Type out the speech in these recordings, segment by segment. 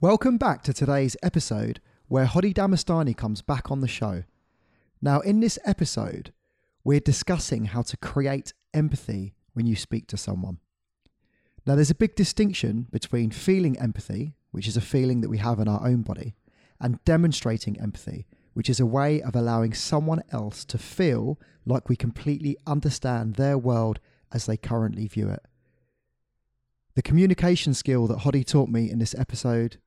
Welcome back to today's episode where Khody Damestani comes back on the show. Now, in this episode, we're discussing how to create empathy when you speak to someone. Now, there's a big distinction between feeling empathy, which is a feeling that we have in our own body, and demonstrating empathy, which is a way of allowing someone else to feel like we completely understand their world as they currently view it. The communication skill that Khody taught me in this episode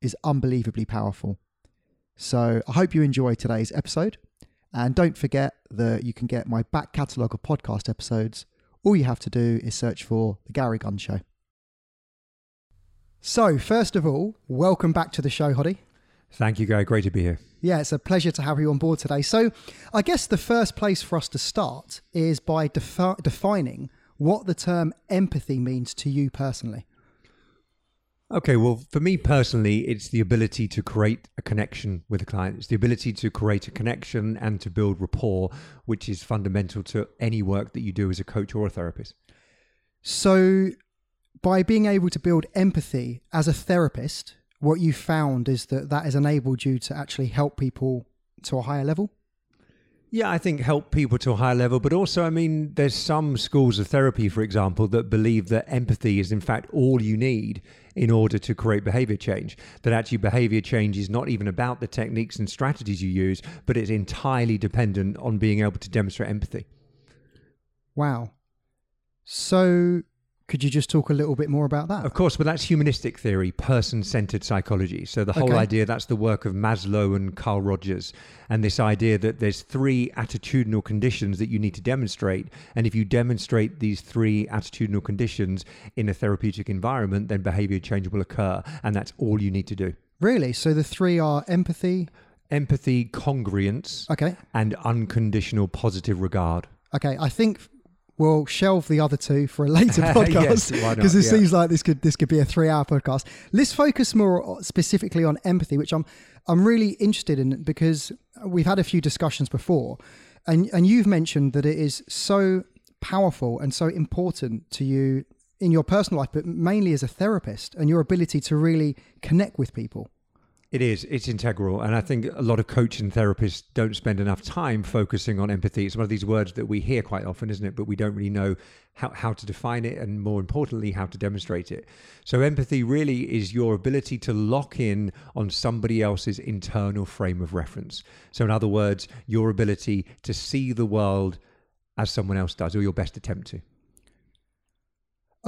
is unbelievably powerful. So I hope you enjoy today's episode. And don't forget that you can get my back catalogue of podcast episodes. All you have to do is search for The Gary Gunn Show. So, first of all, welcome back to the show, Khody. Thank you, Gary. Great to be here. Yeah, it's a pleasure to have you on board today. So, I guess the first place for us to start is by defi- defining what the term empathy means to you personally. Okay, well, for me personally, it's the ability to create a connection with a client. It's the ability to create a connection and to build rapport, which is fundamental to any work that you do as a coach or a therapist. So, by being able to build empathy as a therapist, what you found is that that has enabled you to actually help people to a higher level? Yeah, I think help people to a higher level, but also, I mean, there's some schools of therapy, for example, that believe that empathy is in fact all you need in order to create behavior change. That actually behavior change is not even about the techniques and strategies you use, but it's entirely dependent on being able to demonstrate empathy. Wow. So, could you just talk a little bit more about that? Of course, but that's humanistic theory, person centered psychology. So, the whole Okay. idea that's the work of Maslow and Carl Rogers. And this idea that there's three attitudinal conditions that you need to demonstrate. And if you demonstrate these three attitudinal conditions in a therapeutic environment, then behavior change will occur. And that's all you need to do. Really? So, the three are empathy. Empathy, congruence, Okay. and unconditional positive regard. Okay. I think we'll shelve the other two for a later podcast because it Yeah. seems like this could this could be a three hour podcast. Let's focus more uh, specifically on empathy, which I'm I'm really interested in because we've had a few discussions before, and and you've mentioned that it is so powerful and so important to you in your personal life, but mainly as a therapist and your ability to really connect with people. It is. It's integral. And I think a lot of coaches and therapists don't spend enough time focusing on empathy. It's one of these words that we hear quite often, isn't it? But we don't really know how, how to define it and more importantly, how to demonstrate it. So, empathy really is your ability to lock in on somebody else's internal frame of reference. So, in other words, your ability to see the world as someone else does, or your best attempt to.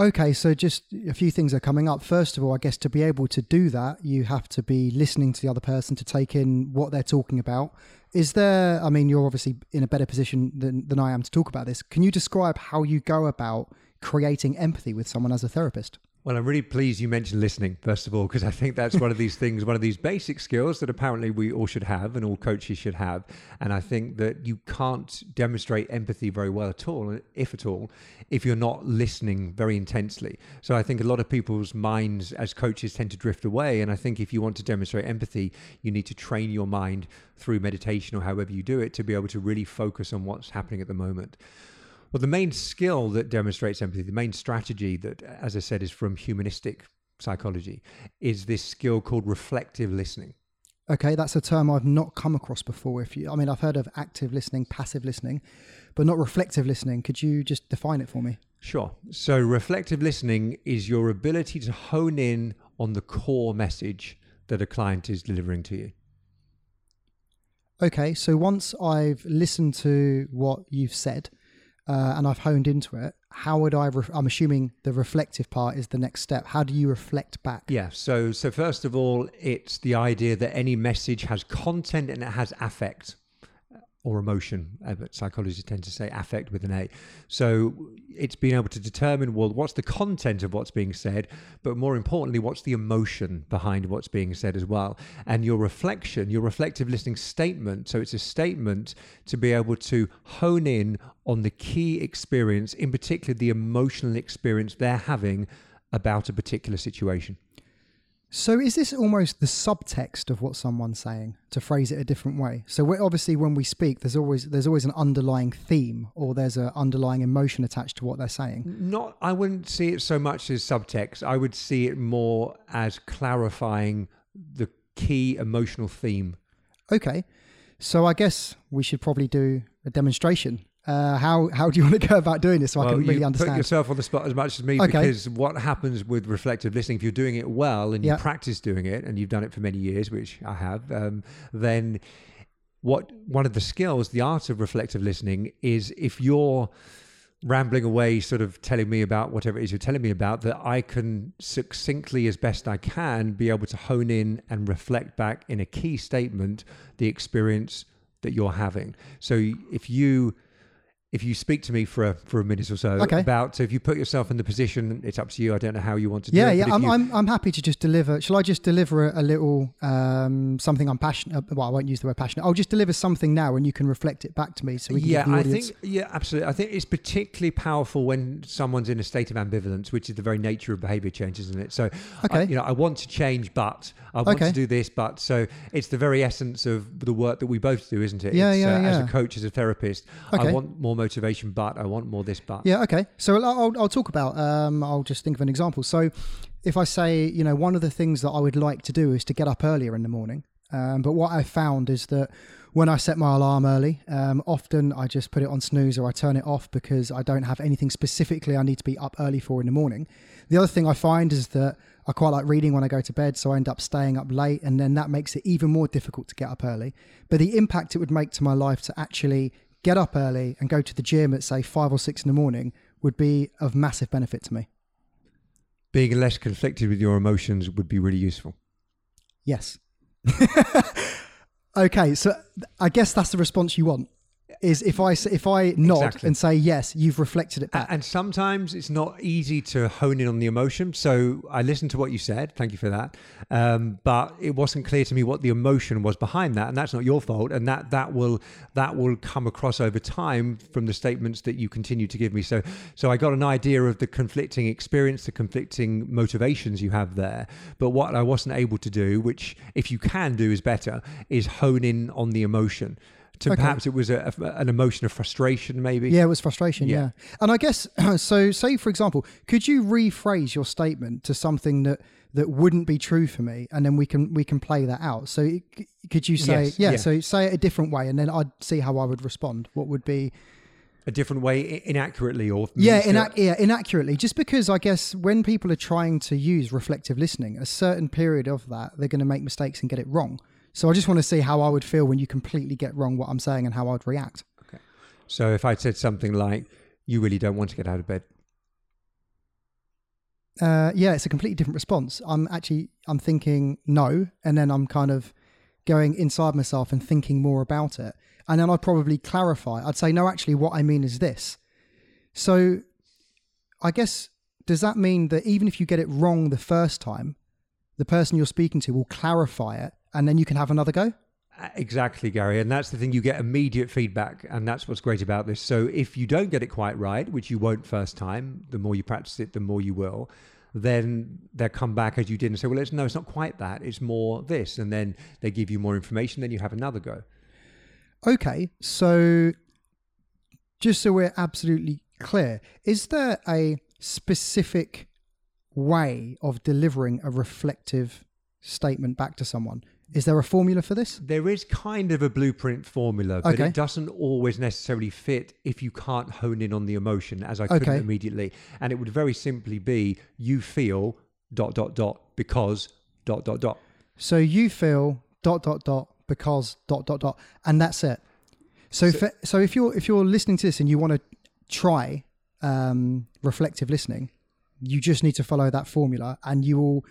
Okay, so just a few things are coming up. First of all, I guess to be able to do that, you have to be listening to the other person to take in what they're talking about. Is there, I mean, you're obviously in a better position than, than I am to talk about this. Can you describe how you go about creating empathy with someone as a therapist? Well, I'm really pleased you mentioned listening, first of all, because I think that's one of these things, one of these basic skills that apparently we all should have and all coaches should have. And I think that you can't demonstrate empathy very well at all, if at all, if you're not listening very intensely. So I think a lot of people's minds as coaches tend to drift away. And I think if you want to demonstrate empathy, you need to train your mind through meditation or however you do it to be able to really focus on what's happening at the moment. Well, the main skill that demonstrates empathy, the main strategy that, as I said, is from humanistic psychology, is this skill called reflective listening. Okay, that's a term I've not come across before. If you, I mean, I've heard of active listening, passive listening, but not reflective listening. Could you just define it for me? Sure. So, reflective listening is your ability to hone in on the core message that a client is delivering to you. Okay, so once I've listened to what you've said uh, and I've honed into it, how would I? Re- I'm assuming the reflective part is the next step. How do you reflect back? Yeah. So, so first of all, it's the idea that any message has content and it has affect or emotion. But psychologists tend to say affect with an A. So it's being able to determine well, what's the content of what's being said, but more importantly, what's the emotion behind what's being said as well. And your reflection, your reflective listening statement. So it's a statement to be able to hone in on the key experience, in particular the emotional experience they're having about a particular situation. So is this almost the subtext of what someone's saying to phrase it a different way? So we're, obviously when we speak, there's always there's always an underlying theme or there's an underlying emotion attached to what they're saying. Not, I wouldn't see it so much as subtext. I would see it more as clarifying the key emotional theme. Okay, so I guess we should probably do a demonstration. Uh, how how do you want to go about doing this so I well, can really understand? put yourself on the spot as much as me Okay. because what happens with reflective listening, if you're doing it well and you Yeah. practice doing it and you've done it for many years, which I have, um, then what one of the skills, the art of reflective listening, is if you're rambling away, sort of telling me about whatever it is you're telling me about, that I can succinctly, as best I can, be able to hone in and reflect back in a key statement the experience that you're having. So if you if you speak to me for a, for a minute or so Okay. about so if you put yourself in the position it's up to you i don't know how you want to do yeah, it yeah. but I'm, you- I'm I'm happy to just deliver. Shall I just deliver a, a little um, something I'm passionate? uh, Well, I won't use the word passionate. I'll just deliver something now, and you can reflect it back to me, so we can yeah, I think yeah, absolutely. I think it's particularly powerful when someone's in a state of ambivalence, which is the very nature of behavior change, isn't it? So, I, Okay. you know, I want to change, but I want Okay. to do this, but so it's the very essence of the work that we both do, isn't it? Yeah, it's, yeah, uh, As a coach, as a therapist, Okay. I want more motivation, but I want more this, but. Yeah, okay. So I'll, I'll, talk about, um, I'll just think of an example. So if I say, you know, one of the things that I would like to do is to get up earlier in the morning. Um, but what I've found is that when I set my alarm early, um, often I just put it on snooze or I turn it off because I don't have anything specifically I need to be up early for in the morning. The other thing I find is that I quite like reading when I go to bed, so I end up staying up late, and then that makes it even more difficult to get up early. But the impact it would make to my life to actually get up early and go to the gym at say five or six in the morning would be of massive benefit to me. Being less conflicted with your emotions would be really useful. Yes. okay, so I guess that's the response you want. Is if I if I nod Exactly. and say yes, you've reflected it back. And sometimes it's not easy to hone in on the emotion. So I listened to what you said. Thank you for that. Um, but it wasn't clear to me what the emotion was behind that, and that's not your fault. And that that will that will come across over time from the statements that you continue to give me. So so I got an idea of the conflicting experience, the conflicting motivations you have there. But what I wasn't able to do, which if you can do is better, is hone in on the emotion. To Okay. perhaps it was a, an emotion of frustration, maybe. Yeah, it was frustration. Yeah. Yeah. And I guess so. Say for example, could you rephrase your statement to something that that wouldn't be true for me, and then we can we can play that out. So could you say Yes, yeah, yeah. So say it a different way, and then I'd see how I would respond. What would be a different way inaccurately or yeah, inac- yeah, inaccurately. Just because I guess when people are trying to use reflective listening, a certain period of that they're going to make mistakes and get it wrong. So I just want to see how I would feel when you completely get wrong what I'm saying and how I'd react. Okay. So if i said something like you really don't want to get out of bed Uh, yeah, it's a completely different response. I'm actually I'm thinking no, and then I'm kind of going inside myself and thinking more about it, and then I'd probably clarify. I'd say no, actually, what I mean is this. So, I guess does that mean that even if you get it wrong the first time, the person you're speaking to will clarify it, and then you can have another go? Uh, exactly gary and that's the thing you get immediate feedback and that's what's great about this so if you don't get it quite right which you won't first time the more you practice it the more you will then they'll come back as you did and say well it's no it's not quite that it's more this and then they give you more information then you have another go Okay, so just so we're absolutely clear, is there a specific way of delivering a reflective statement back to someone? Is there a formula for this? There is kind of a blueprint formula, but Okay. it doesn't always necessarily fit if you can't hone in on the emotion, as I couldn't Okay. immediately. And it would very simply be you feel dot dot dot because dot dot dot. So you feel dot dot dot because dot dot dot, and that's it. So so, so if you're if you're listening to this and you want to try um, reflective listening, you just need to follow that formula, and you will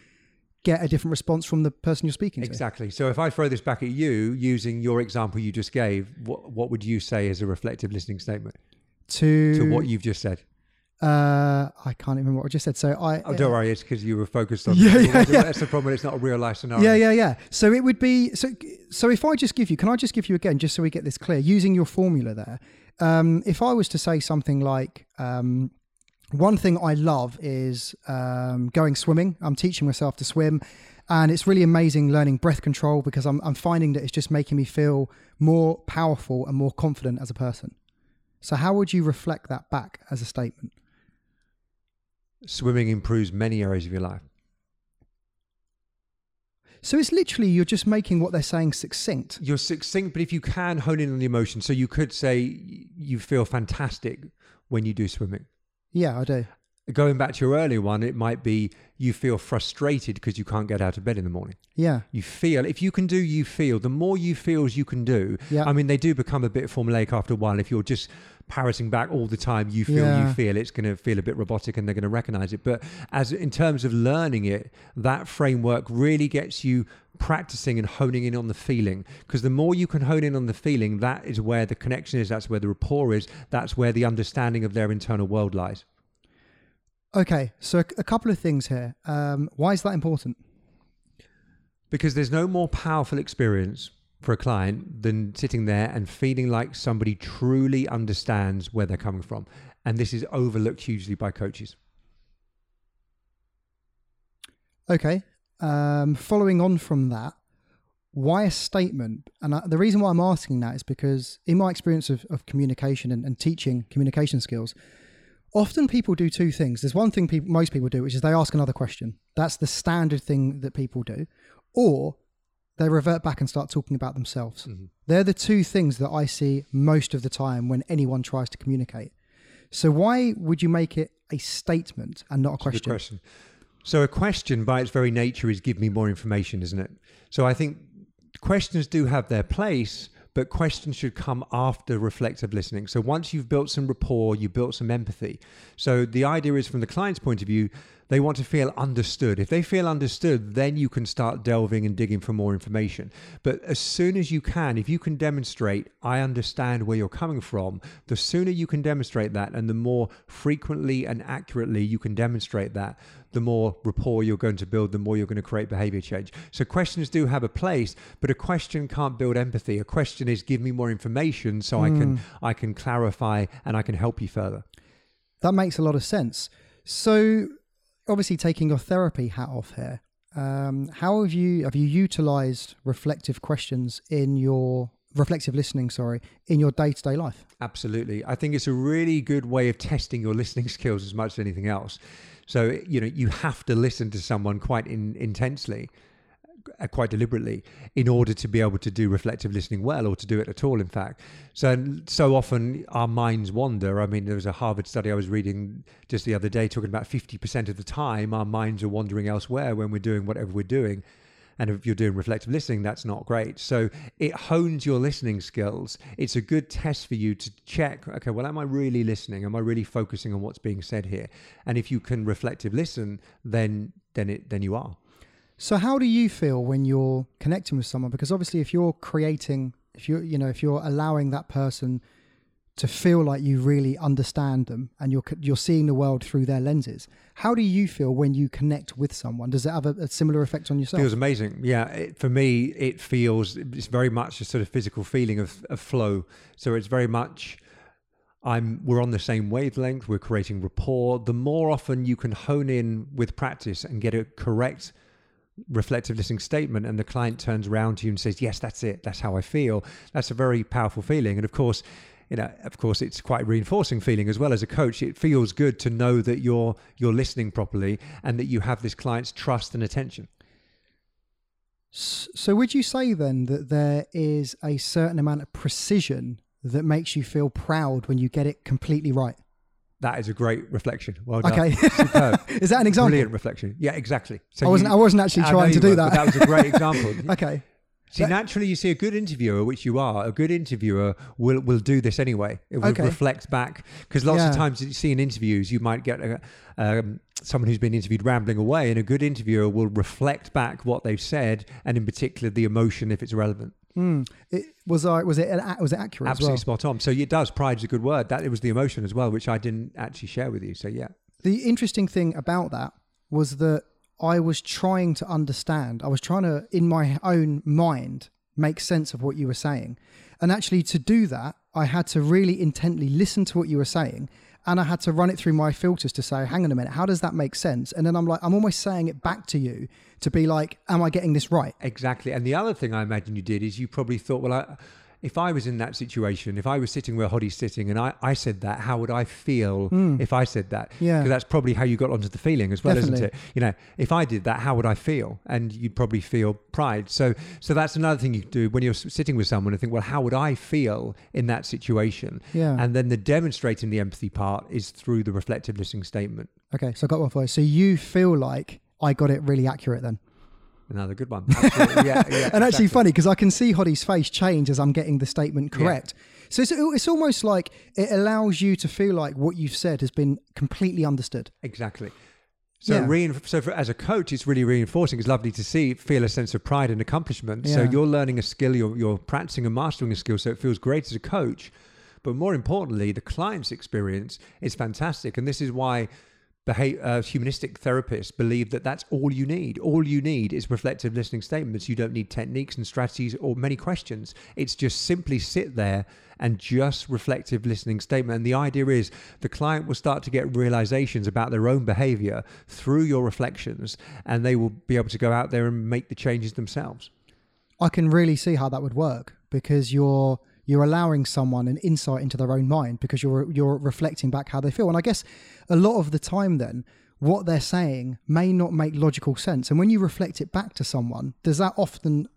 get a different response from the person you're speaking to. Exactly. So if I throw this back at you using your example you just gave, what, what would you say as a reflective listening statement To to what you've just said? Uh, I can't even remember what I just said. So I. Oh, don't worry, it's because you were focused on. Yeah, yeah, yeah. That's the problem. It's not a real life scenario. Yeah, yeah, yeah. So it would be so. So if I just give you, can I just give you again, just so we get this clear, using your formula there? Um, if I was to say something like, um, one thing I love is um, going swimming. I'm teaching myself to swim, And it's really amazing learning breath control because I'm, I'm finding that it's just making me feel more powerful and more confident as a person. So, how would you reflect that back as a statement? Swimming improves many areas of your life. So, it's literally you're just making what they're saying succinct. You're succinct, but if you can hone in on the emotion, so you could say you feel fantastic when you do swimming. Yeah, I do. Going back to your earlier one, it might be you feel frustrated because you can't get out of bed in the morning. Yeah. You feel, if you can do, you feel. The more you feels you can do, Yeah. I mean, they do become a bit formulaic after a while. If you're just parroting back all the time, you feel, Yeah. you feel, it's going to feel a bit robotic and they're going to recognize it. But as in terms of learning it, that framework really gets you practicing and honing in on the feeling because the more you can hone in on the feeling that is where the connection is that's where the rapport is that's where the understanding of their internal world lies Okay, so a, a couple of things here. Um, why is that important? because there's no more powerful experience for a client than sitting there and feeling like somebody truly understands where they're coming from and this is overlooked hugely by coaches Okay, um, following on from that, why a statement? And I, the reason why I'm asking that is because, in my experience of, of communication and, and teaching communication skills, often people do two things. There's one thing most people do, which is they ask another question. That's the standard thing that people do, or they revert back and start talking about themselves. Mm-hmm. They're the two things that I see most of the time when anyone tries to communicate. So why would you make it a statement and not a question? question. So a question by its very nature is give me more information, isn't it? So I think questions do have their place, but questions should come after reflective listening. So once you've built some rapport, you've built some empathy. So the idea is from the client's point of view, they want to feel understood. If they feel understood, then you can start delving and digging for more information. But as soon as you can, if you can demonstrate, I understand where you're coming from, the sooner you can demonstrate that and the more frequently and accurately you can demonstrate that, the more rapport you're going to build, the more you're going to create behavior change. So questions do have a place, but a question can't build empathy. A question is give me more information so I can hmm. I can clarify and I can help you further. That makes a lot of sense. So, obviously, taking your therapy hat off here, um, how have you have you utilized reflective questions in your reflective listening? Sorry, in your day to day life. Absolutely. I think it's a really good way of testing your listening skills as much as anything else. So, you know, you have to listen to someone quite in, intensely, Uh, quite deliberately, in order to be able to do reflective listening well or to do it at all, in fact. So, so often our minds wander. I mean, there was a Harvard study I was reading just the other day talking about 50% of the time our minds are wandering elsewhere when we're doing whatever we're doing. And if you're doing reflective listening, that's not great. So it hones your listening skills. It's a good test for you to check, okay, well, am I really listening? Am I really focusing on what's being said here? And if you can reflective listen, then then it then you are. So, how do you feel when you're connecting with someone? Because obviously, if you're creating, if you're you know, if you're allowing that person to feel like you really understand them and you're you're seeing the world through their lenses. How do you feel when you connect with someone? Does it have a, a similar effect on yourself? It feels amazing. Yeah, it, for me, it feels it's very much a sort of physical feeling of, of flow. So it's very much I'm we're on the same wavelength. We're creating rapport. The more often you can hone in with practice and get a correct reflective listening statement and the client turns around to you and says yes that's it. That's how i feel. That's a very powerful feeling. And of course you know of course it's quite reinforcing feeling as well as a coach. It feels good to know that you're you're listening properly and that you have this client's trust and attention. So, would you say then that there is a certain amount of precision that makes you feel proud when you get it completely right? That is a great reflection. Well done. Okay, Superb. is that an example? Brilliant reflection. Yeah, exactly. So I wasn't. you- I wasn't actually I trying to do weren't, that. that was a great example. okay. See, naturally, you see a good interviewer, which you are. A good interviewer will will do this anyway. It will Okay. reflect back because lots Yeah. of times you see in interviews, you might get a, um, someone who's been interviewed rambling away, and a good interviewer will reflect back what they've said, and in particular the emotion if it's relevant. Hmm. It, was I was it was it accurate Absolutely as well? spot on. So it does. Pride's a good word. That it was the emotion as well, which I didn't actually share with you. So yeah. The interesting thing about that was that I was trying to understand. I was trying to, in my own mind, make sense of what you were saying, and actually to do that, I had to really intently listen to what you were saying and I had to run it through my filters to say, hang on a minute, how does that make sense? And then I'm like, I'm almost saying it back to you to be like, am I getting this right? Exactly. And the other thing I imagine you did is you probably thought, well, I, if I was in that situation, if I was sitting where Khody's sitting and I, I said that, how would I feel hmm. if I said that? Yeah. Because that's probably how you got onto the feeling as well, isn't it? You know, if I did that, how would I feel? And you'd probably feel pride. So, so that's another thing you do when you're sitting with someone and think, well, how would I feel in that situation? Yeah. And then the demonstrating the empathy part is through the reflective listening statement. Okay, so I got one for you. So you feel like I got it really accurate then? Another good one. Absolutely. yeah, yeah. and actually funny because I can see Khody's face change as I'm getting the statement correct. So it's, it's almost like it allows you to feel like what you've said has been completely understood. Exactly. So, Yeah. rein- so for, as a coach, it's really reinforcing. It's lovely to see, feel a sense of pride and accomplishment. So you're learning a skill, you're, you're practicing and mastering a skill, so it feels great as a coach. But more importantly, the client's experience is fantastic. And this is why beha- uh, humanistic therapists believe that that's all you need. All you need is reflective listening statements. You don't need techniques and strategies or many questions. It's just simply sit there and just reflective listening statement. And the idea is the client will start to get realizations about their own behavior through your reflections, and they will be able to go out there and make the changes themselves. I can really see how that would work because you're you're allowing someone an insight into their own mind because you're you're reflecting back how they feel. And I guess a lot of the time then what they're saying may not make logical sense. And when you reflect it back to someone, does that often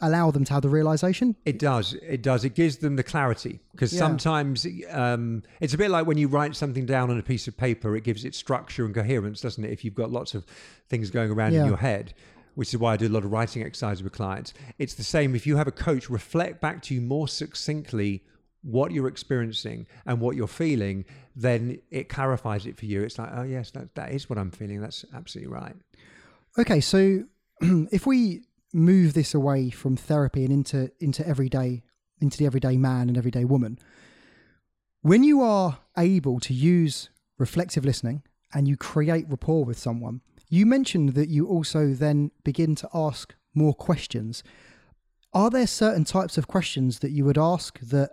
allow them to have the realization? It does. It does. It gives them the clarity because Yeah. sometimes um, it's a bit like when you write something down on a piece of paper. It gives it structure and coherence, doesn't it? If you've got lots of things going around Yeah. in your head, which is why I do a lot of writing exercises with clients. It's the same. If you have a coach reflect back to you more succinctly what you're experiencing and what you're feeling, then it clarifies it for you. It's like, oh yes, that that is what I'm feeling. That's absolutely right. Okay, so if we move this away from therapy and into into everyday into the everyday man and everyday woman, when you are able to use reflective listening and you create rapport with someone, you mentioned that you also then begin to ask more questions. Are there certain types of questions that you would ask that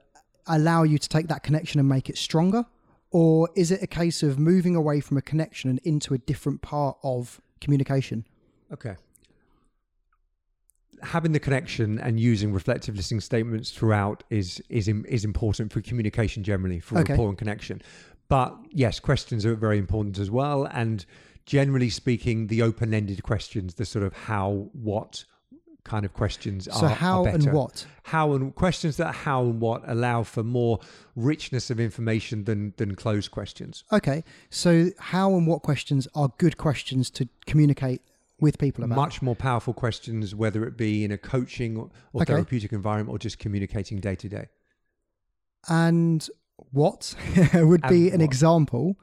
allow you to take that connection and make it stronger? Or is it a case of moving away from a connection and into a different part of communication? Okay. Having the connection and using reflective listening statements throughout is is is important for communication generally for Okay. rapport and connection. But yes, questions are very important as well. And generally speaking, the open-ended questions, the sort of how, what kind of questions are. So are how are and what? How and questions that how and what allow for more richness of information than than closed questions. Okay, so how and what questions are good questions to communicate with people about? much more powerful questions, whether it be in a coaching or, or Okay. therapeutic environment or just communicating day to day. And what would be And an what? example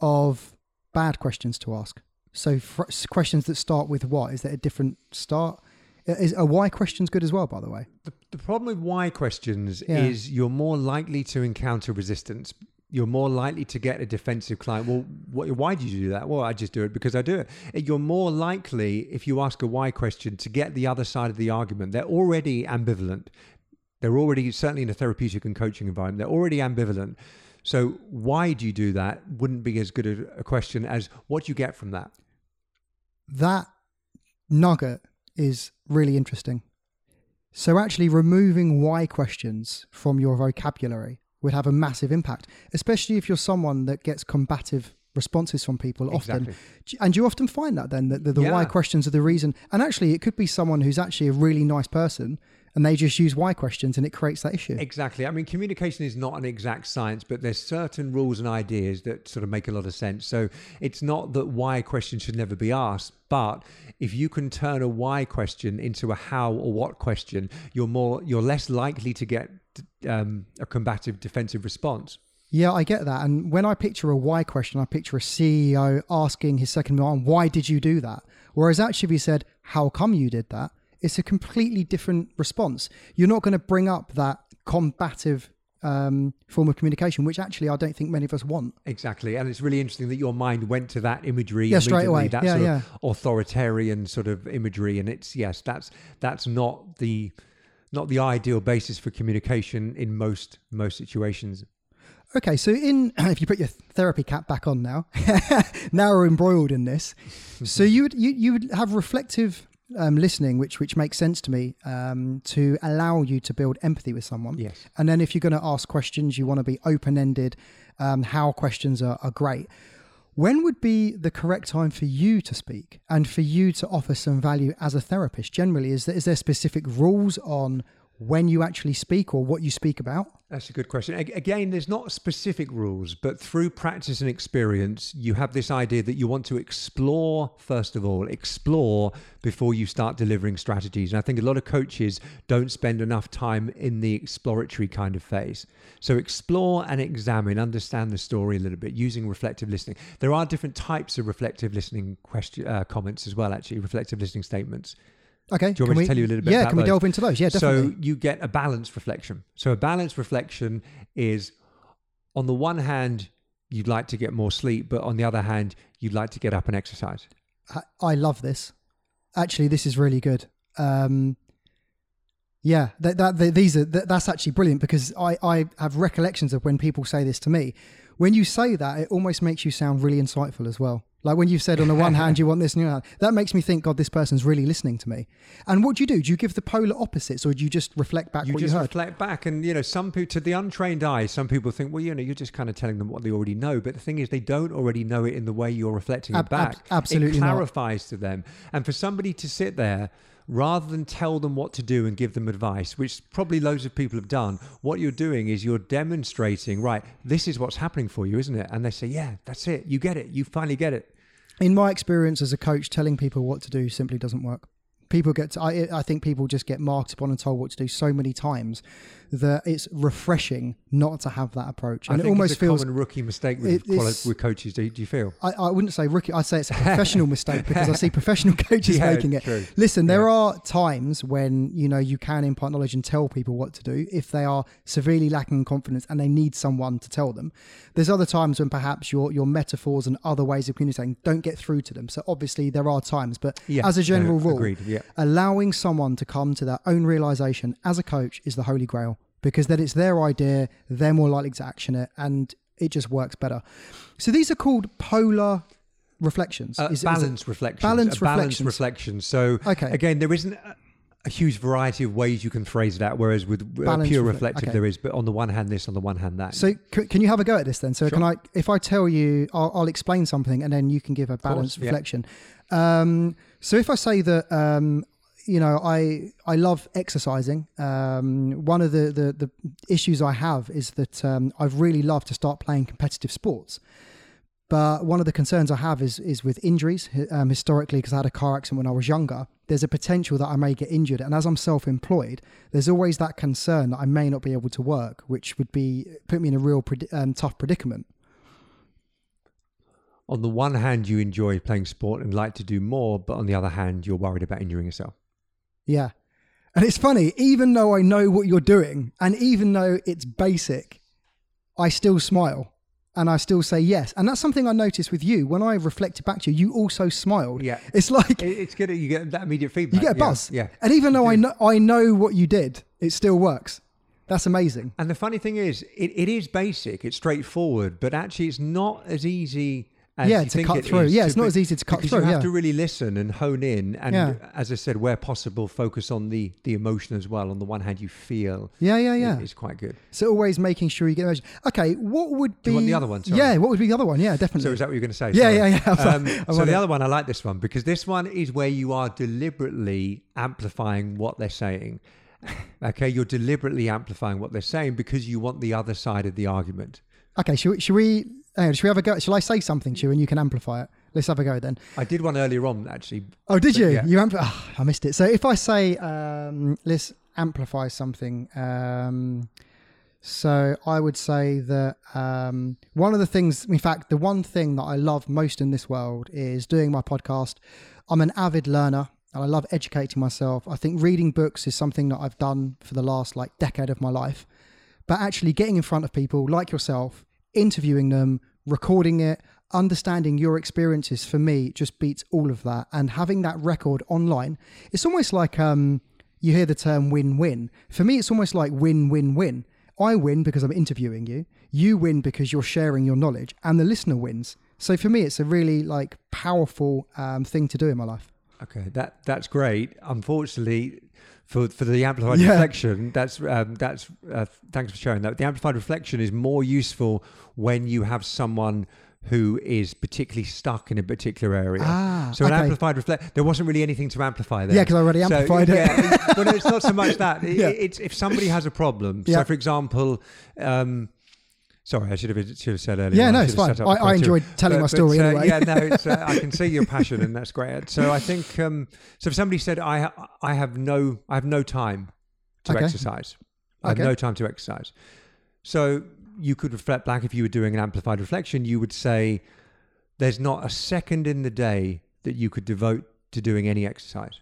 of bad questions to ask? So fr- questions that start with what? Is there a different start? Is a why questions good as well? By the way, The, the problem with why questions Yeah. is you're more likely to encounter resistance. You're more likely to get a defensive client. Well, what, why do you do that? Well, I just do it because I do it. You're more likely, if you ask a why question, to get the other side of the argument. They're already ambivalent. They're already, certainly in a therapeutic and coaching environment, they're already ambivalent. So, why do you do that? Wouldn't be as good a, question as what do you get from that? that nugget is really interesting. So actually removing why questions from your vocabulary would have a massive impact, especially if you're someone that gets combative responses from people often. Exactly. And you often find that then that the, the why questions are the reason. And actually, it could be someone who's actually a really nice person and they just use why questions and it creates that issue. Exactly. I mean, communication is not an exact science, but there's certain rules and ideas that sort of make a lot of sense. So it's not that why questions should never be asked, but if you can turn a why question into a how or what question, you're more, you're less likely to get um, a combative defensive response. Yeah, I get that. And when I picture a why question, I picture a CEO asking his second man, why did you do that? Whereas actually, if he said, how come you did that? It's a completely different response. You're not going to bring up that combative um, form of communication, which actually I don't think many of us want. Exactly. And it's really interesting that your mind went to that imagery Yeah, straight immediately, away. that Yeah, sort yeah. of authoritarian sort of imagery. And it's yes, that's that's not the not the ideal basis for communication in most most situations. Okay, so in if you put your therapy cap back on now, now we're embroiled in this. So you would you, you would have reflective um, listening, which which makes sense to me, um, to allow you to build empathy with someone. Yes. And then if you're going to ask questions, you want to be open ended. Um, how questions are, are great. When would be the correct time for you to speak and for you to offer some value as a therapist? Generally, is there, is there specific rules on when you actually speak or what you speak about? That's a good question. Again, there's not specific rules, but through practice and experience, you have this idea that you want to explore, first of all, explore before you start delivering strategies. And I think a lot of coaches don't spend enough time in the exploratory kind of phase. So explore and examine, understand the story a little bit using reflective listening. There are different types of reflective listening question, uh, comments as well, actually, reflective listening statements. Okay. Do you want can me we, to tell you a little bit Yeah, about can we those? delve into those? Yeah, definitely. So you get a balanced reflection. So a balanced reflection is on the one hand, you'd like to get more sleep, but on the other hand, you'd like to get up and exercise. I, I love this. Actually, this is really good. Um, yeah, that, that, th these are that, that's actually brilliant because I, I have recollections of when people say this to me. When you say that, it almost makes you sound really insightful as well. Like when you've said on the one hand you want this and other, that makes me think, God, this person's really listening to me. And what do you do? Do you give the polar opposites, or do you just reflect back You what just you heard? reflect back, and you know, some people, to the untrained eye, some people think, well, you know, you're just kind of telling them what they already know. But the thing is, they don't already know it in the way you're reflecting Ab- it ab- back. absolutely it not. clarifies to them, and for somebody to sit there. Rather than tell them what to do and give them advice, which probably loads of people have done, what you're doing is you're demonstrating, right, this is what's happening for you, isn't it? And they say, yeah, that's it. You get it. You finally get it. in my experience as a coach, telling people what to do simply doesn't work. People get, to, I, I think people just get marked upon and told what to do so many times that it's refreshing not to have that approach. I And it almost it's a feels, common rookie mistake with, it's- with coaches. Do, do you feel? I, I wouldn't say rookie, I'd say it's a professional mistake because I see professional coaches Yeah, making it. true. Listen, there are times when, you know, you can impart knowledge and tell people what to do if they are severely lacking confidence and they need someone to tell them. There's other times when perhaps your, your metaphors and other ways of communicating don't get through to them. So obviously there are times, but Yeah, as a general no, rule, agreed, yeah. allowing someone to come to their own realization as a coach is the holy grail because then it's their idea, they're more likely to action it, and it just works better. So these are called polar reflections. Uh, Is it- is balanced reflections. Balanced a balanced reflections. So Okay. again, there isn't a, a huge variety of ways you can phrase that. Whereas with uh, pure refle- reflective, okay. there is. But on the one hand, this. On the one hand, that. So c- can you have a go at this then? So can I, if I tell you, I'll, I'll explain something, and then you can give a balanced yeah. reflection. Um, so if I say that, um, you know, I I love exercising. Um, one of the, the the issues I have is that um, I've really loved to start playing competitive sports. But one of the concerns I have is is with injuries. Um, historically, because I had a car accident when I was younger, there's a potential that I may get injured. And as I'm self-employed, there's always that concern that I may not be able to work, which would be put me in a real um, tough predicament. On the one hand, you enjoy playing sport and like to do more, but on the other hand, you're worried about injuring yourself. Yeah. And it's funny, even though I know what you're doing, and even though it's basic, I still smile and I still say yes. And that's something I noticed with you. When I reflected back to you, you also smiled. Yeah. It's like It's good. that You get that immediate feedback. you get a buzz. Yeah. And even though I know I know what you did, it still works. That's amazing. And the funny thing is, it, it is basic, it's straightforward, but actually it's not as easy as Yeah, to cut through. Yeah, it's not as easy to cut through, You have yeah. to really listen and hone in, and Yeah. as I said, where possible, focus on the the emotion as well. On the one hand, you feel Yeah, yeah, yeah. it's quite good. So always making sure you get emotion. Okay, what would be Do you want the other one? Sorry. Yeah, what would be the other one? Yeah, definitely. So is that what you're going to say? Yeah, Sorry. yeah, yeah. Um, so the other one, I like this one because this one is where you are deliberately amplifying what they're saying. Okay, you're deliberately amplifying what they're saying because you want the other side of the argument. Okay, should we, should we hang on, should we have a go? Shall I say something to you and you can amplify it? Let's have a go then. I did one earlier on actually. Oh, did you? yeah. You ampl- oh, I missed it. So if I say um, let's amplify something, um, so I would say that um, one of the things, in fact, the one thing that I love most in this world is doing my podcast. I'm an avid learner and I love educating myself. I think reading books is something that I've done for the last like decade of my life. But actually getting in front of people like yourself, interviewing them, recording it, understanding your experiences for me just beats all of that. And having that record online, it's almost like um, you hear the term win win. For me, it's almost like win win win. I win because I'm interviewing you. You win because you're sharing your knowledge, and the listener wins. So for me, it's a really like powerful um, thing to do in my life. Okay, that that's great. Unfortunately, for for the amplified Yeah. reflection, that's um, that's uh, thanks for sharing that. The amplified reflection is more useful when you have someone who is particularly stuck in a particular area. Ah, so an okay. amplified reflect, there wasn't really anything to amplify there. Yeah, because I already So, amplified it. yeah, well, no, it's not so much that. It- Yeah. It's if somebody has a problem. Yeah. So, for example, um, sorry, I should have should have said earlier. Yeah, no, it's fine. I, I enjoyed telling But- my but, story uh, anyway. Yeah, no, it's, uh, I can see your passion, and that's great. So I think um, so. If somebody said, "I ha- I have no I have no time to Okay. exercise. I have no time to exercise," so you could reflect back if you were doing an amplified reflection. You would say, "There's not a second in the day that you could devote to doing any exercise."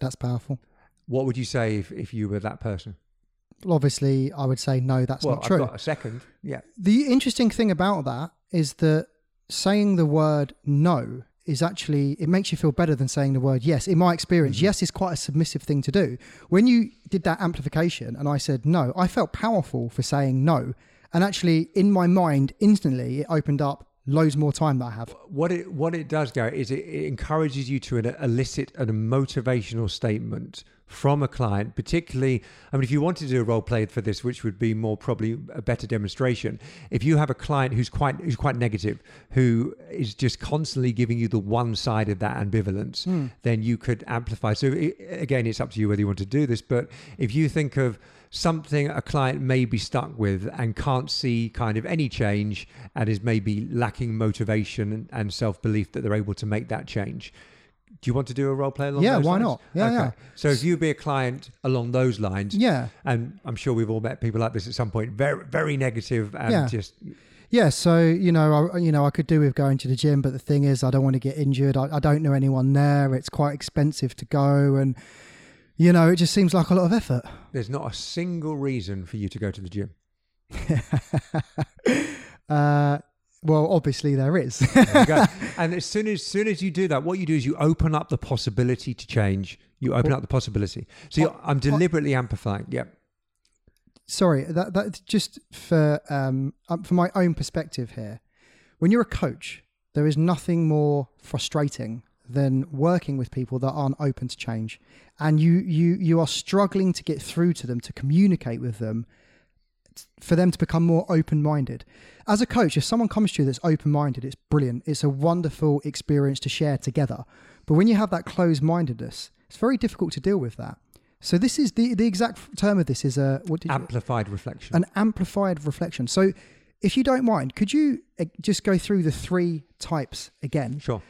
That's powerful. What would you say if, if you were that person? Well, obviously, I would say no. That's well, not true. I've got a second. Yeah. The interesting thing about that is that saying the word no is actually it makes you feel better than saying the word yes. In my experience, Mhm. yes is quite a submissive thing to do. When you did that amplification and I said no, I felt powerful for saying no. And actually in my mind instantly it opened up loads more time that I have. What it what it does, Gary, is it, it encourages you to an, elicit a motivational statement from a client. Particularly, I mean, if you wanted to do a role play for this, which would be more probably a better demonstration, if you have a client who's quite who's quite negative, who is just constantly giving you the one side of that ambivalence, Hmm. then you could amplify. So i again, it's up to you whether you want to do this. But if you think of something a client may be stuck with and can't see kind of any change and is maybe lacking motivation and, and self-belief that they're able to make that change do you want to do a role play along Yeah, why lines? not? Yeah, yeah. so if you be a client along those lines Yeah. and i'm sure we've all met people like this at some point very very negative and Yeah. just Yeah, so you know, I, you know, I could do with going to the gym, but the thing is, I don't want to get injured. I, I don't know anyone there. It's quite expensive to go, and you know, it just seems like a lot of effort. there's not a single reason for you to go to the gym uh, well, obviously there is. There and as soon as soon as you do that, what you do is you open up the possibility to change. You open up the possibility. So you're, I'm deliberately amplifying. Yep. Sorry, that that just for um um, for my own perspective here. When you're a coach, there is nothing more frustrating than working with people that aren't open to change, and you you you are struggling to get through to them to communicate with them for them to become more open minded. As a coach, if someone comes to you that's open minded, it's brilliant. It's a wonderful experience to share together. But when you have that closed mindedness, it's very difficult to deal with that. So this is the the exact term of this is a what did you, Amplified reflection. an amplified reflection. So if you don't mind, could you uh, just go through the three types again? sure.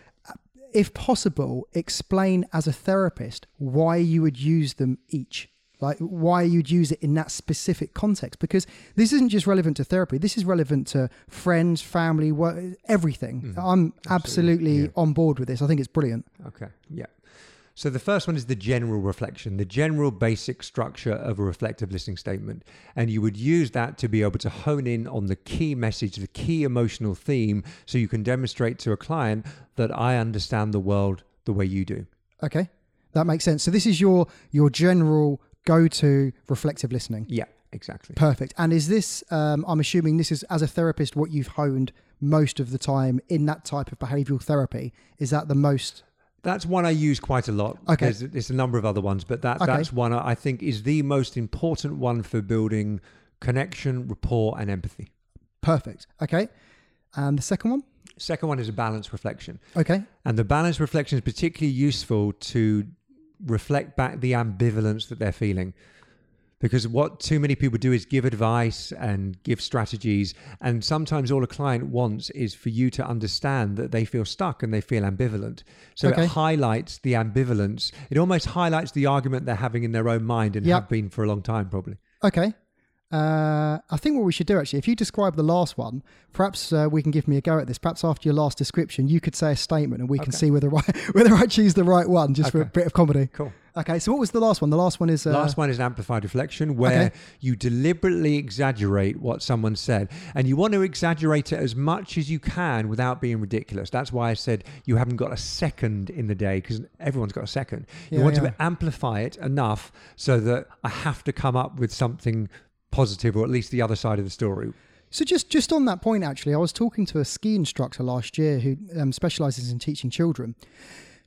If possible, explain as a therapist why you would use them each. Like why you'd use it in that specific context, because this isn't just relevant to therapy. This is relevant to friends, family, work, everything. Mm-hmm. I'm absolutely yeah. on board with this. I think it's brilliant. Okay. Yeah. So the first one is the general reflection, the general basic structure of a reflective listening statement. And you would use that to be able to hone in on the key message, the key emotional theme, so you can demonstrate to a client that I understand the world the way you do. Okay, that makes sense. So this is your your general go-to reflective listening. Yeah, exactly. Perfect. And is this, um, I'm assuming this is, as a therapist, what you've honed most of the time in that type of behavioral therapy? Is that the most? That's one I use quite a lot. Okay. There's, there's a number of other ones, but that, Okay. that's one I think is the most important one for building connection, rapport, and empathy. Perfect. Okay. And the second one? Second one is a balanced reflection. Okay. And the balanced reflection is particularly useful to reflect back the ambivalence that they're feeling. Because what too many people do is give advice and give strategies. And sometimes all a client wants is for you to understand that they feel stuck and they feel ambivalent. So Okay. it highlights the ambivalence. It almost highlights the argument they're having in their own mind and Yep. have been for a long time, probably. Okay. Uh, I think what we should do actually, if you describe the last one, perhaps uh, we can give me a go at this. Perhaps after your last description, you could say a statement, and we can see whether I, whether I choose the right one, just for a bit of comedy. Cool. Okay. So what was the last one? The last one is uh, Last one is amplified reflection, where Okay. you deliberately exaggerate what someone said. And you want to exaggerate it as much as you can without being ridiculous. That's why I said you haven't got a second in the day, because everyone's got a second. You want yeah. to amplify it enough so that I have to come up with something positive or at least the other side of the story. So just just on that point, actually, I was talking to a ski instructor last year who um, specialises in teaching children,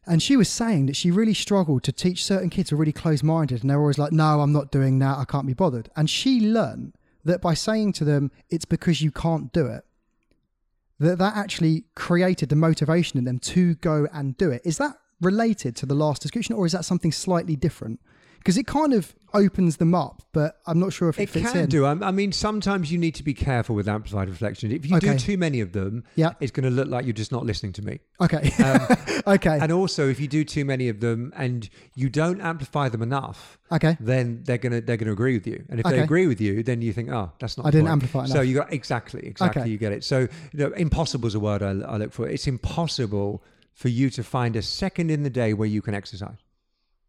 and she was saying that she really struggled to teach certain kids who are really closed-minded, and they're always like, "No, I'm not doing that. I can't be bothered." And she learned that by saying to them, "It's because you can't do it," that that actually created the motivation in them to go and do it. Is that related to the last description, or is that something slightly different? Because it kind of opens them up, but I'm not sure if it, It fits can in. do. I I mean, sometimes you need to be careful with amplified reflection. If you Okay. do too many of them, Yeah. it's going to look like you're just not listening to me. Okay. Um, okay. and also, if you do too many of them and you don't amplify them enough, Okay. then they're gonna they're gonna agree with you. And if Okay. they agree with you, then you think, oh, that's not. I didn't point. amplify So you got exactly exactly Okay. you get it. So you know, impossible is a word I, I look for. It's impossible for you to find a second in the day where you can exercise.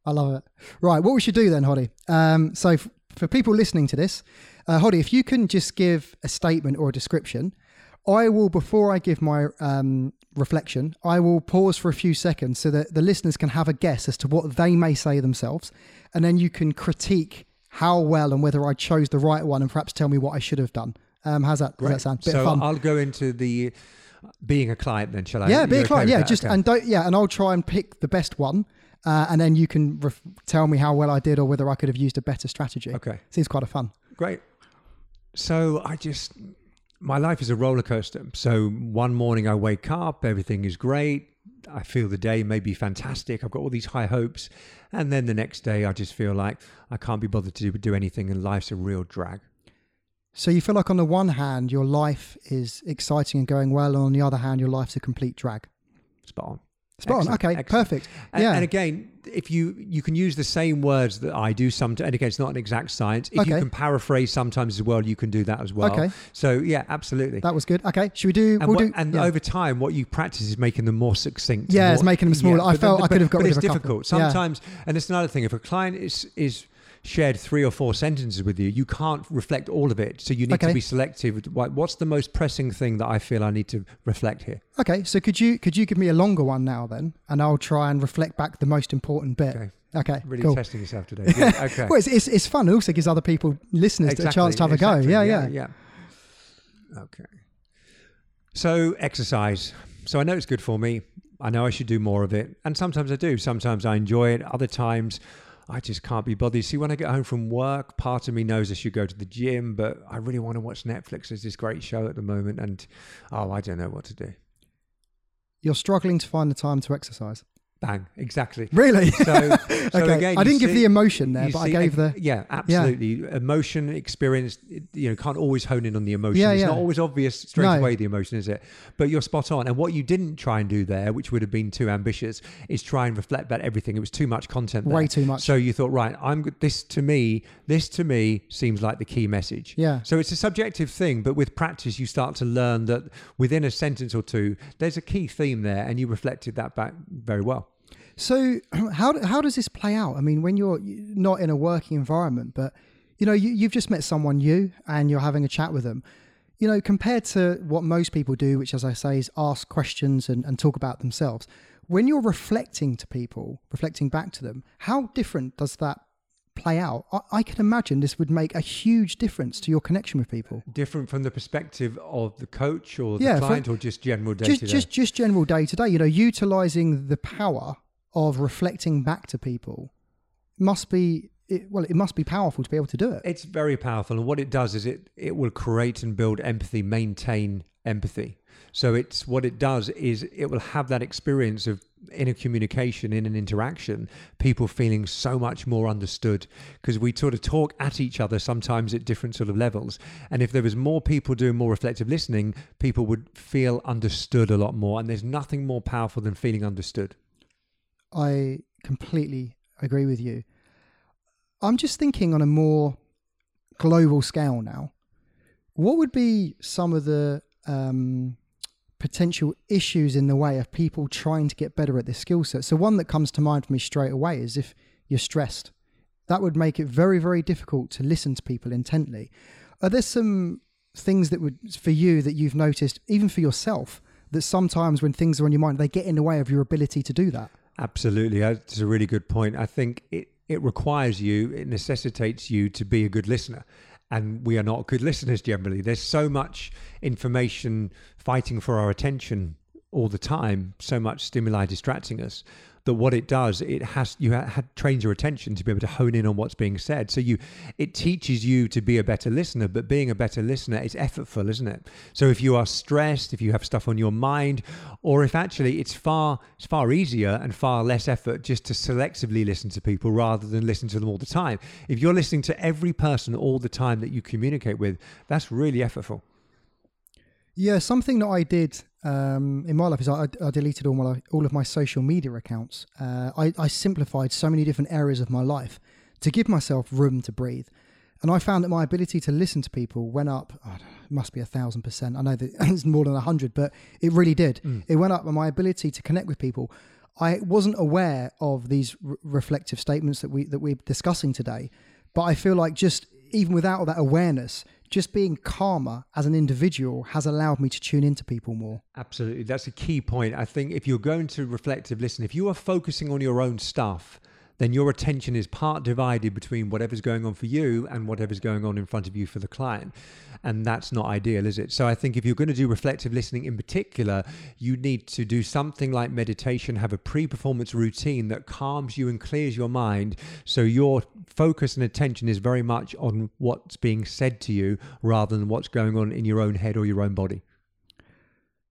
I love it. Right, what we should do then, Khody? Um, so f- for people listening to this, uh, Khody, if you can just give a statement or a description, I will, before I give my um, reflection, I will pause for a few seconds so that the listeners can have a guess as to what they may say themselves, and then you can critique how well and whether I chose the right one, and perhaps tell me what I should have done. Um, how's that? Does that sound? Bit so fun. I'll go into the being a client then, shall I? Yeah, be a client. with Yeah, just Okay. and don't yeah, and I'll try and pick the best one, uh, and then you can ref- tell me how well I did or whether I could have used a better strategy. Okay. seems quite a fun. Great. So I just, my life is a roller coaster. So one morning I wake up, everything is great. I feel the day may be fantastic. I've got all these high hopes. And then the next day I just feel like I can't be bothered to do, do anything and life's a real drag. So you feel like on the one hand your life is exciting and going well, and on the other hand your life's a complete drag. Spot on. Spot on. Okay, excellent. perfect. And, yeah. and again, if you you can use the same words that I do, some and again, it's not an exact science. If you can paraphrase sometimes as well, you can do that as well. Okay. So yeah, absolutely. that was good. Okay, should we do? And, we'll what- do. and yeah. over time, what you practice is making them more succinct. Yeah, it's making them smaller. I but felt I could have got but it's of a couple. difficult Yeah. sometimes. And it's another thing. If a client is is shared three or four sentences with you, you can't reflect all of it. So you need Okay. to be selective. What's the most pressing thing that I feel I need to reflect here? Okay, so could you could you give me a longer one now then, and I'll try and reflect back the most important bit. Okay. Okay, Really cool. testing yourself today. Good. Okay. Well, it's, it's, it's fun. It also gives other people, listeners, a chance to have a go. exactly. Yeah, yeah. yeah. Okay. So exercise. So I know it's good for me. I know I should do more of it, and sometimes I do. Sometimes I enjoy it. Other times, I just can't be bothered. See, when I get home from work, part of me knows I should go to the gym, but I really want to watch Netflix. There's this great show at the moment, and oh, I don't know what to do. You're struggling to find the time to exercise. Bang! Exactly. Really? So, so okay. again, I didn't give the emotion there, but see- I gave the. yeah absolutely emotion experience you know can't always hone in on the emotion Yeah, it's yeah. not always obvious straight No. away the emotion is it but you're spot on and what you didn't try and do there which would have been too ambitious is try and reflect back everything it was too much content there. Way too much. so you thought right i'm this to me this to me seems like the key message Yeah. so it's a subjective thing but with practice you start to learn that within a sentence or two there's a key theme there and you reflected that back very well So how how does this play out? I mean, when you're not in a working environment, but you know you, you've just met someone new and you're having a chat with them. You know, compared to what most people do, which, as I say, is ask questions and, and talk about themselves. When you're reflecting to people, reflecting back to them, how different does that play out? I, I can imagine this would make a huge difference to your connection with people. different from the perspective of the coach or the Yeah, for- client or just general day just to day just just general day to day you know utilizing the power of reflecting back to people must be it, well it must be powerful to be able to do it It's very powerful, and what it does is it it will create and build empathy, maintain empathy. So it's what it does is it will have that experience of inner communication in an interaction, people feeling so much more understood because we sort of talk at each other sometimes at different sort of levels. And if there was more people doing more reflective listening, people would feel understood a lot more. And there's nothing more powerful than feeling understood. I completely agree with you. I'm just thinking on a more global scale now. What would be some of the um, potential issues in the way of people trying to get better at this skill set? So one that comes to mind for me straight away is if you're stressed. That would make it very very difficult to listen to people intently. Are there some things that would for you that you've noticed even for yourself that sometimes when things are on your mind they get in the way of your ability to do that Absolutely. Uh, That's a really good point. I think it, it requires you, it necessitates you to be a good listener. and we are not good listeners generally. There's so much information fighting for our attention all the time, so much stimuli distracting us that what it does it has you ha- trains your attention to be able to hone in on what's being said. So you it teaches you to be a better listener but being a better listener is effortful isn't it? So if you are stressed if you have stuff on your mind or if actually it's far it's far easier and far less effort just to selectively listen to people rather than listen to them all the time. If you're listening to every person all the time that you communicate with that's really effortful. Yeah, something that I did um, in my life is I, I, deleted all my all of my social media accounts. Uh, I, I, simplified so many different areas of my life to give myself room to breathe, and I found that my ability to listen to people went up. Oh, it must be a thousand percent. I know that it's more than a hundred, but it really did. Mm. It went up, and my ability to connect with people. I wasn't aware of these re- reflective statements that we that we're discussing today, but I feel like just even without that awareness, just being calmer as an individual has allowed me to tune into people more. Absolutely. That's a key point. I think if you're going to reflective listen, if you are focusing on your own stuff, then your attention is part divided between whatever's going on for you and whatever's going on in front of you for the client. And that's not ideal, is it? So I think if you're going to do reflective listening in particular, you need to do something like meditation, have a pre performance routine that calms you and clears your mind. So your focus and attention is very much on what's being said to you rather than what's going on in your own head or your own body.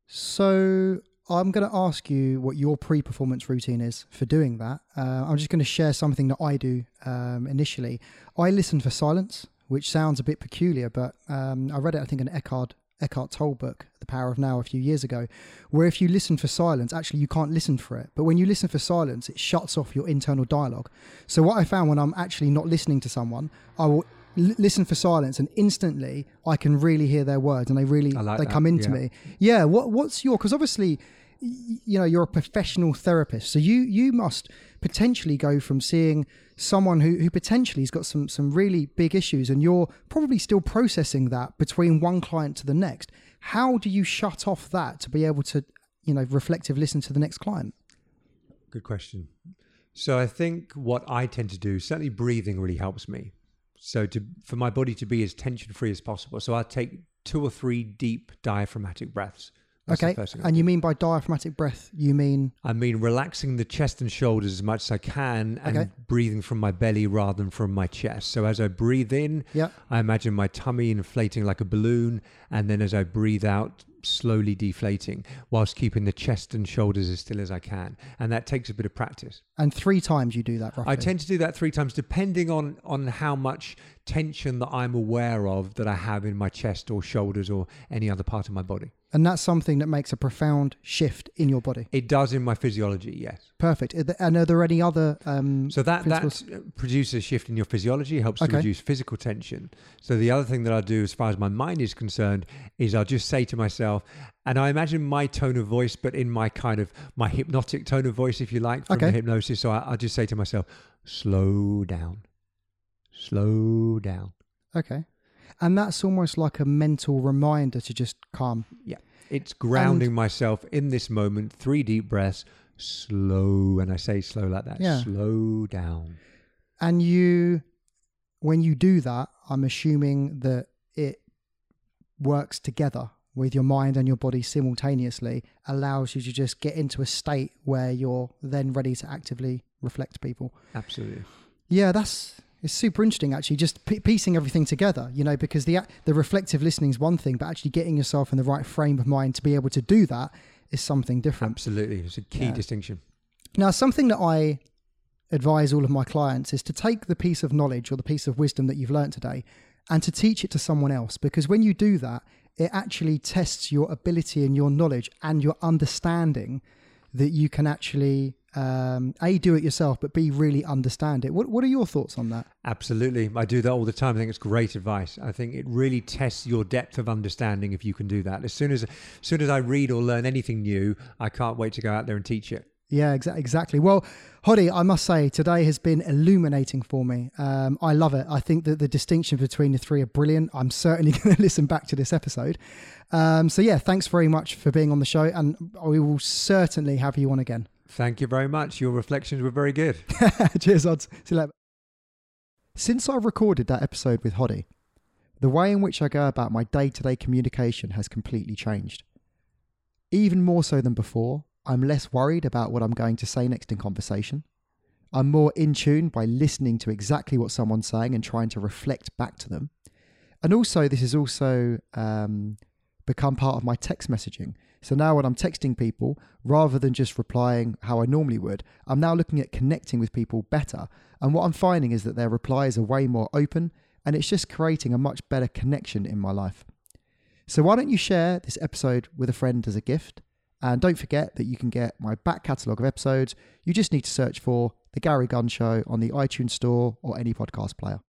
So I'm going to ask you what your pre performance routine is for doing that. Uh, I'm just going to share something that I do um, initially. I listen for silence, which sounds a bit peculiar, but um, I read it, I think, in Eckhart, Eckhart Tolle book, The Power of Now, a few years ago, where if you listen for silence, actually you can't listen for it. But when you listen for silence, it shuts off your internal dialogue. So what I found when I'm actually not listening to someone, I will listen for silence and instantly I can really hear their words and they really like they that. come into yeah. me. Yeah, what what's your cuz obviously you know you're a professional therapist so you you must potentially go from seeing someone who, who potentially has got some some really big issues and you're probably still processing that between one client to the next how do you shut off that to be able to you know reflective listen to the next client good question so i think what i tend to do certainly breathing really helps me so to for my body to be as tension free as possible so i take two or three deep diaphragmatic breaths that's okay. And you mean by diaphragmatic breath, you mean? I mean relaxing the chest and shoulders as much as I can and okay. breathing from my belly rather than from my chest. So as I breathe in, yeah. I imagine my tummy inflating like a balloon. And then as I breathe out, slowly deflating whilst keeping the chest and shoulders as still as I can. And that takes a bit of practice. And three times you do that roughly? I tend to do that three times depending on, on how much tension that I'm aware of that I have in my chest or shoulders or any other part of my body. And that's something that makes a profound shift in your body. It does in my physiology, yes. Perfect. And are there any other? Um, so that that produces a shift in your physiology, helps okay. to reduce physical tension. So the other thing that I do, as far as my mind is concerned, is I'll just say to myself, and I imagine my tone of voice, but in my kind of my hypnotic tone of voice, if you like, from okay. the hypnosis. So I, I'll just say to myself, slow down, slow down. Okay and that's almost like a mental reminder to just calm. Yeah, it's grounding and, myself in this moment. Three deep breaths, slow, and I say slow like that. Yeah. slow down. And you, when you do that, I'm assuming that it works together with your mind and your body simultaneously allows you to just get into a state where you're then ready to actively reflect people. Absolutely. Yeah, that's it's super interesting, actually, just p- piecing everything together. You know, because the the reflective listening is one thing, but actually getting yourself in the right frame of mind to be able to do that is something different. Absolutely, it's a key yeah. distinction. Now, something that I advise all of my clients is to take the piece of knowledge or the piece of wisdom that you've learned today and to teach it to someone else. Because when you do that, it actually tests your ability and your knowledge and your understanding that you can actually um, a do it yourself, but b really understand it. What What are your thoughts on that? Absolutely, I do that all the time. I think it's great advice. I think it really tests your depth of understanding if you can do that. As soon as, as soon as I read or learn anything new, I can't wait to go out there and teach it. Yeah, exa- exactly. Well, Khody, I must say today has been illuminating for me. Um, I love it. I think that the distinction between the three are brilliant. I'm certainly going to listen back to this episode. Um, so yeah, thanks very much for being on the show, and we will certainly have you on again. Thank you very much. Your reflections were very good. Cheers, odds. See you later. Since I recorded that episode with Khody, the way in which I go about my day to day communication has completely changed. Even more so than before, I'm less worried about what I'm going to say next in conversation. I'm more in tune by listening to exactly what someone's saying and trying to reflect back to them. And also, this has also um, become part of my text messaging. So now, when I'm texting people, rather than just replying how I normally would, I'm now looking at connecting with people better. And what I'm finding is that their replies are way more open, and it's just creating a much better connection in my life. So, why don't you share this episode with a friend as a gift? And don't forget that you can get my back catalogue of episodes. You just need to search for The Gary Gunn Show on the iTunes Store or any podcast player.